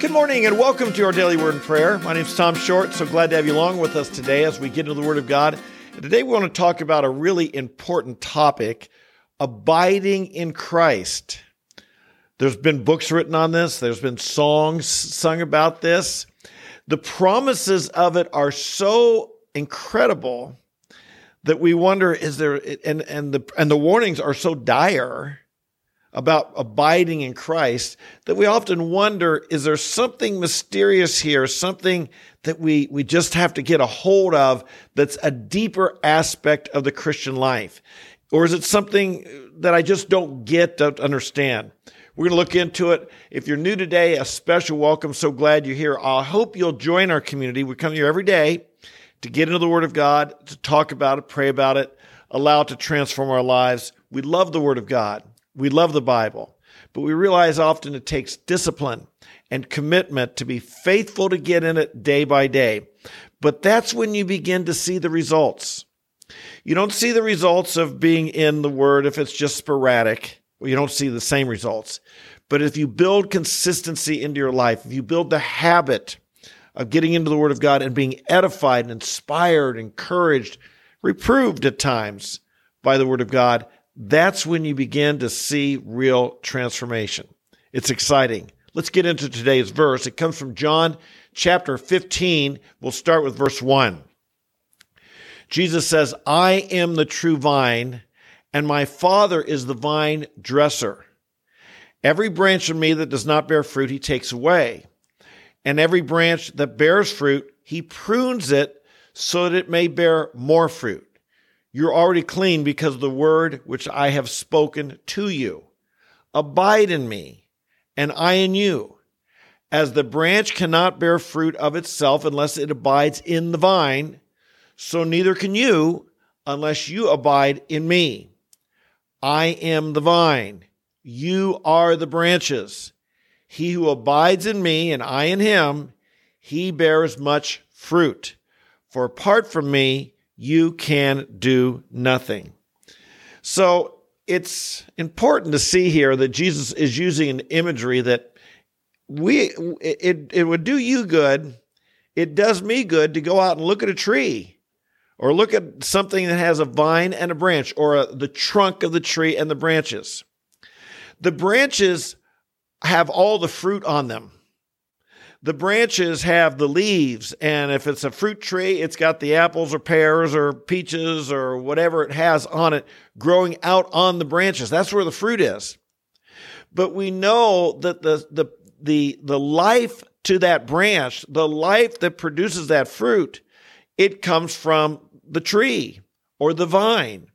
Good morning and welcome to our daily word and prayer. My name is Tom Short. So glad to have you along with us today as we get into the Word of God. Today we want to talk about a really important topic abiding in Christ. There's been books written on this, there's been songs sung about this. The promises of it are so incredible that we wonder is there and and the and the warnings are so dire about abiding in Christ that we often wonder is there something mysterious here, something that we, we just have to get a hold of that's a deeper aspect of the Christian life? Or is it something that I just don't get, to understand? We're going to look into it. If you're new today, a special welcome. So glad you're here. I hope you'll join our community. We come here every day to get into the Word of God, to talk about it, pray about it, allow it to transform our lives. We love the Word of God. We love the Bible, but we realize often it takes discipline and commitment to be faithful to get in it day by day. But that's when you begin to see the results. You don't see the results of being in the Word if it's just sporadic. You don't see the same results. But if you build consistency into your life, if you build the habit of getting into the Word of God and being edified and inspired, encouraged, reproved at times by the Word of God, that's when you begin to see real transformation. It's exciting. Let's get into today's verse. It comes from John chapter 15. We'll start with verse 1. Jesus says, I am the true vine, and my Father is the vine dresser. Every branch of me that does not bear fruit, he takes away. And every branch that bears fruit, he prunes it so that it may bear more fruit. You're already clean because the word which I have spoken to you. Abide in me, and I in you. As the branch cannot bear fruit of itself unless it abides in the vine, so neither can you unless you abide in me. I am the vine, you are the branches. He who abides in me and I in him, he bears much fruit. For apart from me, you can do nothing. So it's important to see here that Jesus is using an imagery that we it it would do you good. It does me good to go out and look at a tree or look at something that has a vine and a branch or a, the trunk of the tree and the branches. The branches have all the fruit on them the branches have the leaves, and if it's a fruit tree, it's got the apples or pears or peaches or whatever it has on it growing out on the branches. That's where the fruit is. But we know that the, the, the, the life to that branch, the life that produces that fruit, it comes from the tree or the vine.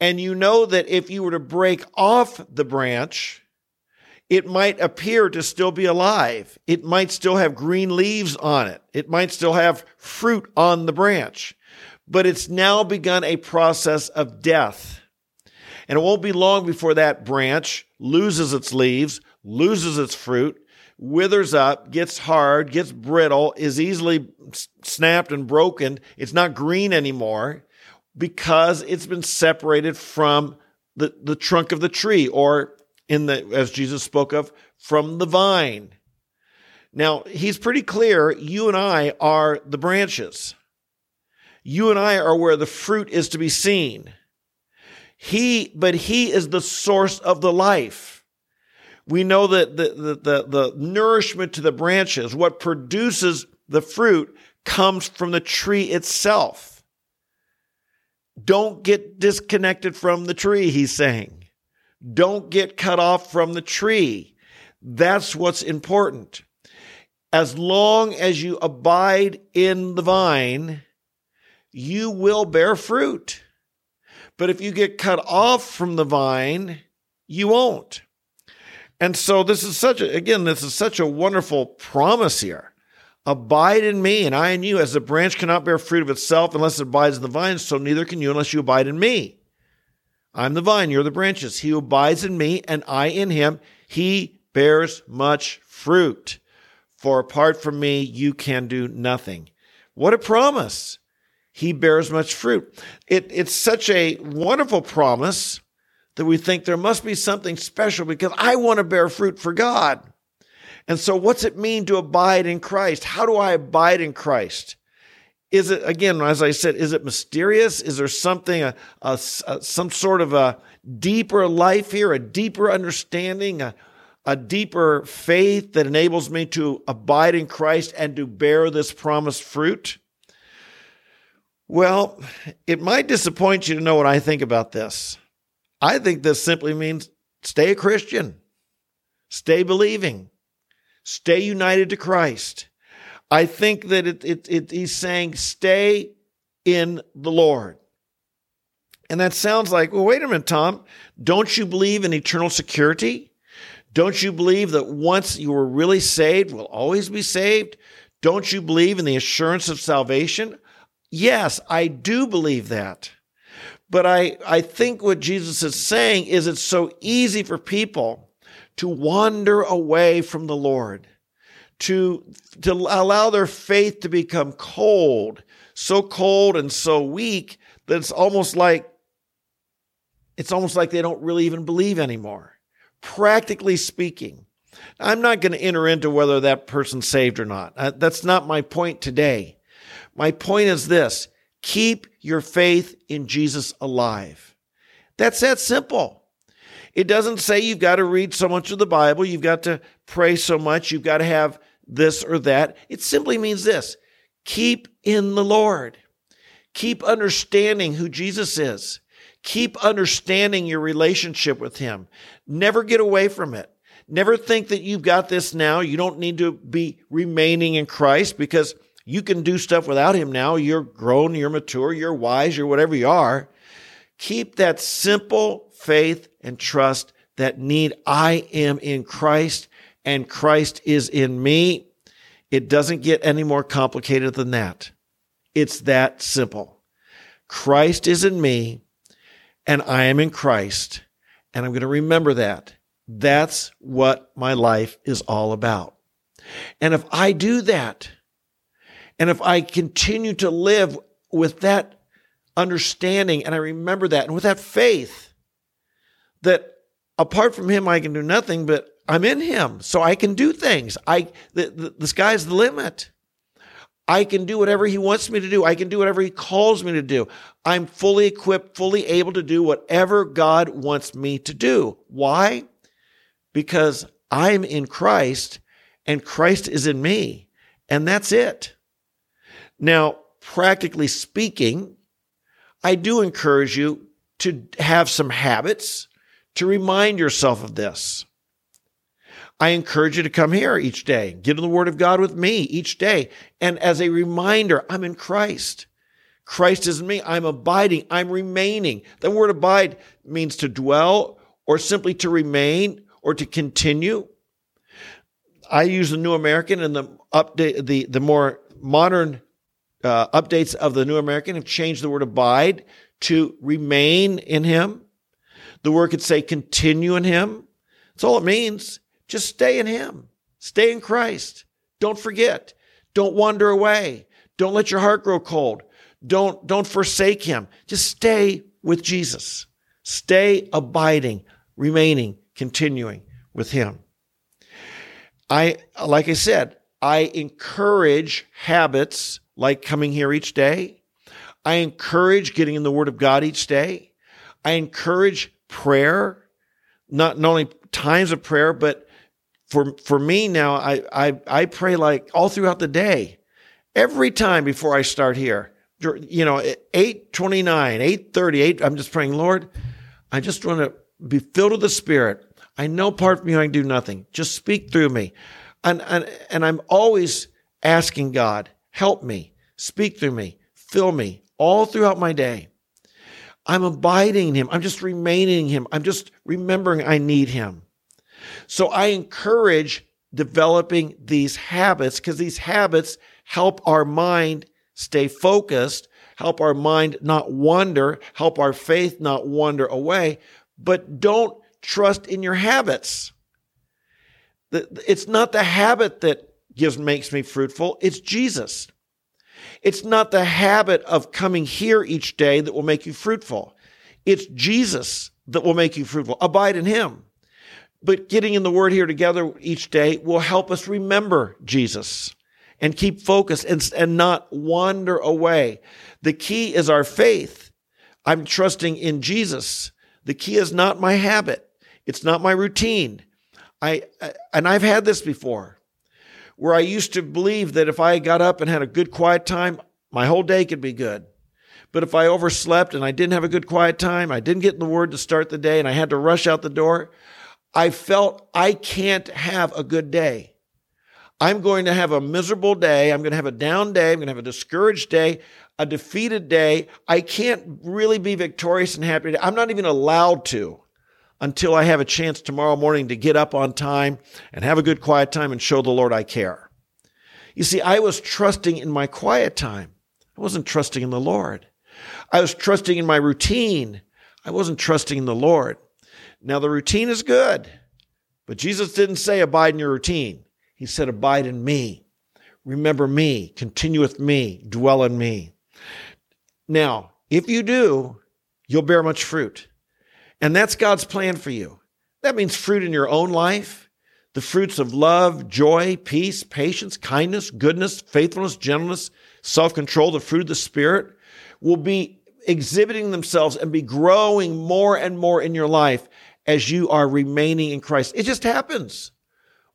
And you know that if you were to break off the branch, it might appear to still be alive. It might still have green leaves on it. It might still have fruit on the branch, but it's now begun a process of death. And it won't be long before that branch loses its leaves, loses its fruit, withers up, gets hard, gets brittle, is easily snapped and broken. It's not green anymore because it's been separated from the, the trunk of the tree or in the as Jesus spoke of from the vine. Now, he's pretty clear you and I are the branches. You and I are where the fruit is to be seen. He but he is the source of the life. We know that the, the, the, the nourishment to the branches, what produces the fruit, comes from the tree itself. Don't get disconnected from the tree, he's saying. Don't get cut off from the tree. That's what's important. As long as you abide in the vine, you will bear fruit. But if you get cut off from the vine, you won't. And so this is such a, again, this is such a wonderful promise here. Abide in me and I in you, as the branch cannot bear fruit of itself unless it abides in the vine, so neither can you unless you abide in me. I'm the vine, you're the branches. He who abides in me and I in him, he bears much fruit. For apart from me, you can do nothing. What a promise! He bears much fruit. It, it's such a wonderful promise that we think there must be something special because I want to bear fruit for God. And so, what's it mean to abide in Christ? How do I abide in Christ? Is it, again, as I said, is it mysterious? Is there something, a, a, a some sort of a deeper life here, a deeper understanding, a, a deeper faith that enables me to abide in Christ and to bear this promised fruit? Well, it might disappoint you to know what I think about this. I think this simply means stay a Christian, stay believing, stay united to Christ. I think that it, it, it, he's saying stay in the Lord. And that sounds like, well, wait a minute, Tom. Don't you believe in eternal security? Don't you believe that once you were really saved, will always be saved? Don't you believe in the assurance of salvation? Yes, I do believe that. But I, I think what Jesus is saying is it's so easy for people to wander away from the Lord, to, to allow their faith to become cold, so cold and so weak that it's almost like it's almost like they don't really even believe anymore. Practically speaking, I'm not going to enter into whether that person's saved or not. Uh, that's not my point today. My point is this keep your faith in Jesus alive. That's that simple. It doesn't say you've got to read so much of the Bible, you've got to pray so much, you've got to have this or that. It simply means this keep in the Lord, keep understanding who Jesus is, keep understanding your relationship with Him. Never get away from it. Never think that you've got this now. You don't need to be remaining in Christ because you can do stuff without him now. You're grown, you're mature, you're wise, you're whatever you are. Keep that simple faith and trust that need I am in Christ and Christ is in me. It doesn't get any more complicated than that. It's that simple. Christ is in me and I am in Christ. And I'm going to remember that. That's what my life is all about. And if I do that, and if I continue to live with that understanding and I remember that and with that faith that apart from him I can do nothing but I'm in him so I can do things. I the, the, the sky's the limit. I can do whatever he wants me to do. I can do whatever he calls me to do. I'm fully equipped fully able to do whatever God wants me to do. Why? Because I'm in Christ and Christ is in me and that's it. Now, practically speaking, I do encourage you to have some habits to remind yourself of this. I encourage you to come here each day, get in the Word of God with me each day. And as a reminder, I'm in Christ. Christ is in me. I'm abiding. I'm remaining. The word abide means to dwell or simply to remain or to continue. I use the New American and the update, the, the more modern uh, updates of the New American have changed the word abide to remain in Him. The word could say continue in Him. That's all it means. Just stay in Him. Stay in Christ. Don't forget. Don't wander away. Don't let your heart grow cold. Don't, don't forsake Him. Just stay with Jesus. Stay abiding, remaining, continuing with Him. I, like I said, I encourage habits like coming here each day. I encourage getting in the Word of God each day. I encourage prayer, not, not only times of prayer, but for, for me now, I, I, I pray like all throughout the day. Every time before I start here, you know, 829, 838, I'm just praying, Lord, I just want to be filled with the Spirit. I know part of me I can do nothing. Just speak through me. And, and, and I'm always asking God, Help me, speak through me, fill me all throughout my day. I'm abiding in Him. I'm just remaining in Him. I'm just remembering I need Him. So I encourage developing these habits because these habits help our mind stay focused, help our mind not wander, help our faith not wander away. But don't trust in your habits. It's not the habit that gives makes me fruitful. It's Jesus. It's not the habit of coming here each day that will make you fruitful. It's Jesus that will make you fruitful. Abide in him. But getting in the Word here together each day will help us remember Jesus and keep focused and, and not wander away. The key is our faith. I'm trusting in Jesus. The key is not my habit. It's not my routine. I, and I've had this before where I used to believe that if I got up and had a good quiet time, my whole day could be good. But if I overslept and I didn't have a good quiet time, I didn't get in the word to start the day and I had to rush out the door, I felt I can't have a good day. I'm going to have a miserable day. I'm going to have a down day. I'm going to have a discouraged day, a defeated day. I can't really be victorious and happy. I'm not even allowed to until I have a chance tomorrow morning to get up on time and have a good quiet time and show the Lord I care. You see, I was trusting in my quiet time. I wasn't trusting in the Lord. I was trusting in my routine. I wasn't trusting in the Lord. Now, the routine is good, but Jesus didn't say abide in your routine. He said abide in me. Remember me, continue with me, dwell in me. Now, if you do, you'll bear much fruit. And that's God's plan for you. That means fruit in your own life, the fruits of love, joy, peace, patience, kindness, goodness, faithfulness, gentleness, self control, the fruit of the Spirit will be exhibiting themselves and be growing more and more in your life as you are remaining in Christ. It just happens.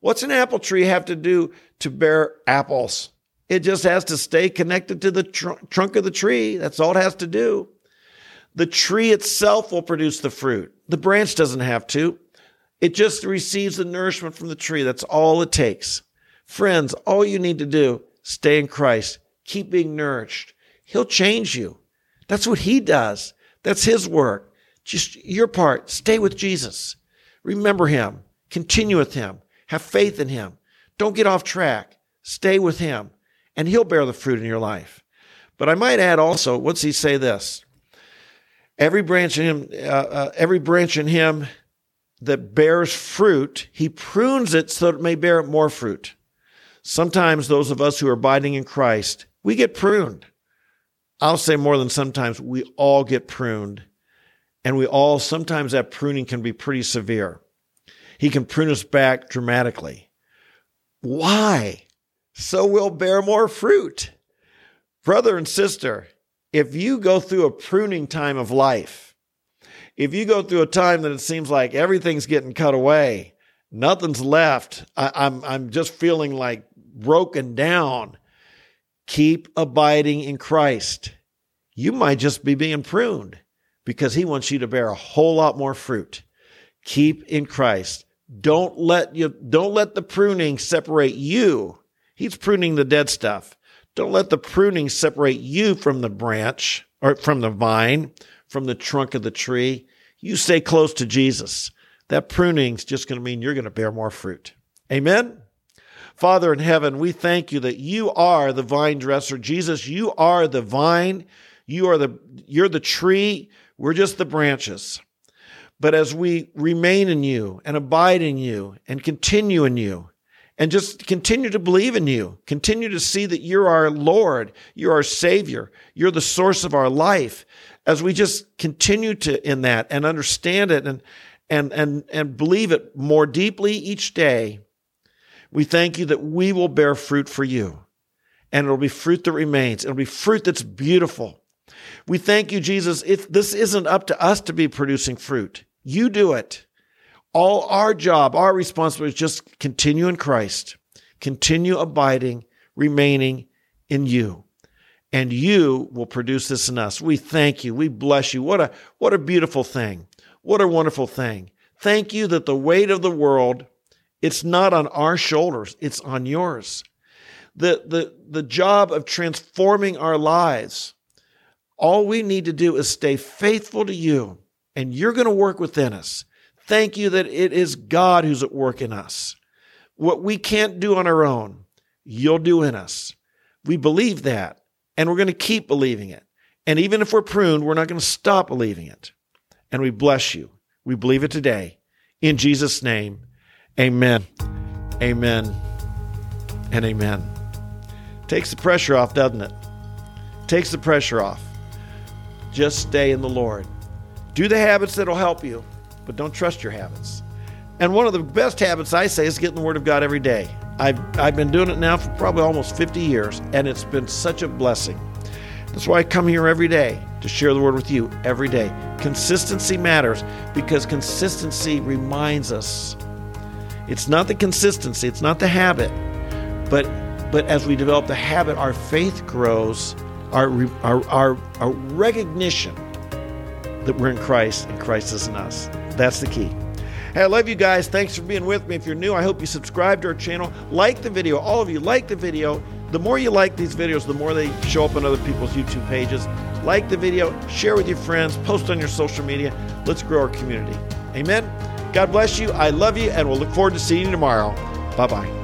What's an apple tree have to do to bear apples? It just has to stay connected to the tr- trunk of the tree. That's all it has to do. The tree itself will produce the fruit. The branch doesn't have to. It just receives the nourishment from the tree. That's all it takes. Friends, all you need to do, stay in Christ. Keep being nourished. He'll change you. That's what he does. That's his work. Just your part. Stay with Jesus. Remember him. Continue with him. Have faith in him. Don't get off track. Stay with him and he'll bear the fruit in your life. But I might add also, what's he say this? Every branch in him, uh, uh, every branch in him that bears fruit, he prunes it so that it may bear more fruit. Sometimes those of us who are abiding in Christ, we get pruned. I'll say more than sometimes, we all get pruned. And we all, sometimes that pruning can be pretty severe. He can prune us back dramatically. Why? So we'll bear more fruit. Brother and sister, if you go through a pruning time of life, if you go through a time that it seems like everything's getting cut away, nothing's left, I, I'm, I'm just feeling like broken down, keep abiding in Christ. You might just be being pruned because he wants you to bear a whole lot more fruit. Keep in Christ. Don't let you, don't let the pruning separate you. He's pruning the dead stuff. Don't let the pruning separate you from the branch or from the vine, from the trunk of the tree. You stay close to Jesus. That pruning's just going to mean you're going to bear more fruit. Amen. Father in heaven, we thank you that you are the vine dresser. Jesus, you are the vine. You are the, you're the tree. We're just the branches. But as we remain in you and abide in you and continue in you, and just continue to believe in you. Continue to see that you're our Lord, you're our Savior, you're the source of our life. As we just continue to in that and understand it and and and and believe it more deeply each day, we thank you that we will bear fruit for you. And it'll be fruit that remains. It'll be fruit that's beautiful. We thank you, Jesus. If this isn't up to us to be producing fruit, you do it. All our job, our responsibility is just continue in Christ, continue abiding, remaining in you. And you will produce this in us. We thank you. We bless you. What a, what a beautiful thing. What a wonderful thing. Thank you that the weight of the world, it's not on our shoulders, it's on yours. The, the, the job of transforming our lives, all we need to do is stay faithful to you, and you're going to work within us. Thank you that it is God who's at work in us. What we can't do on our own, you'll do in us. We believe that, and we're going to keep believing it. And even if we're pruned, we're not going to stop believing it. And we bless you. We believe it today. In Jesus' name, amen, amen, and amen. Takes the pressure off, doesn't it? Takes the pressure off. Just stay in the Lord. Do the habits that'll help you but don't trust your habits. And one of the best habits I say is getting the Word of God every day. I've, I've been doing it now for probably almost 50 years, and it's been such a blessing. That's why I come here every day to share the Word with you every day. Consistency matters because consistency reminds us. It's not the consistency, it's not the habit, but but as we develop the habit, our faith grows, our our our, our recognition that we're in Christ and Christ is in us. That's the key. Hey, I love you guys. Thanks for being with me. If you're new, I hope you subscribe to our channel. Like the video. All of you, like the video. The more you like these videos, the more they show up on other people's YouTube pages. Like the video, share with your friends, post on your social media. Let's grow our community. Amen. God bless you. I love you, and we'll look forward to seeing you tomorrow. Bye bye.